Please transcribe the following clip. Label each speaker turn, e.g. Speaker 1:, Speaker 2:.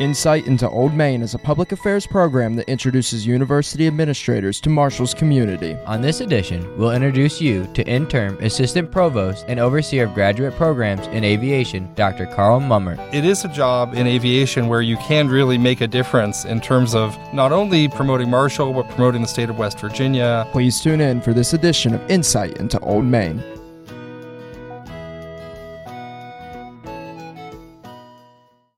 Speaker 1: Insight into Old Main is a public affairs program that introduces university administrators to Marshall's community.
Speaker 2: On this edition, we'll introduce you to interim assistant provost and overseer of graduate programs in aviation, Dr. Carl Mummert.
Speaker 3: It is a job in aviation where you can really make a difference in terms of not only promoting Marshall, but promoting the state of West Virginia.
Speaker 1: Please tune in for this edition of Insight into Old Main.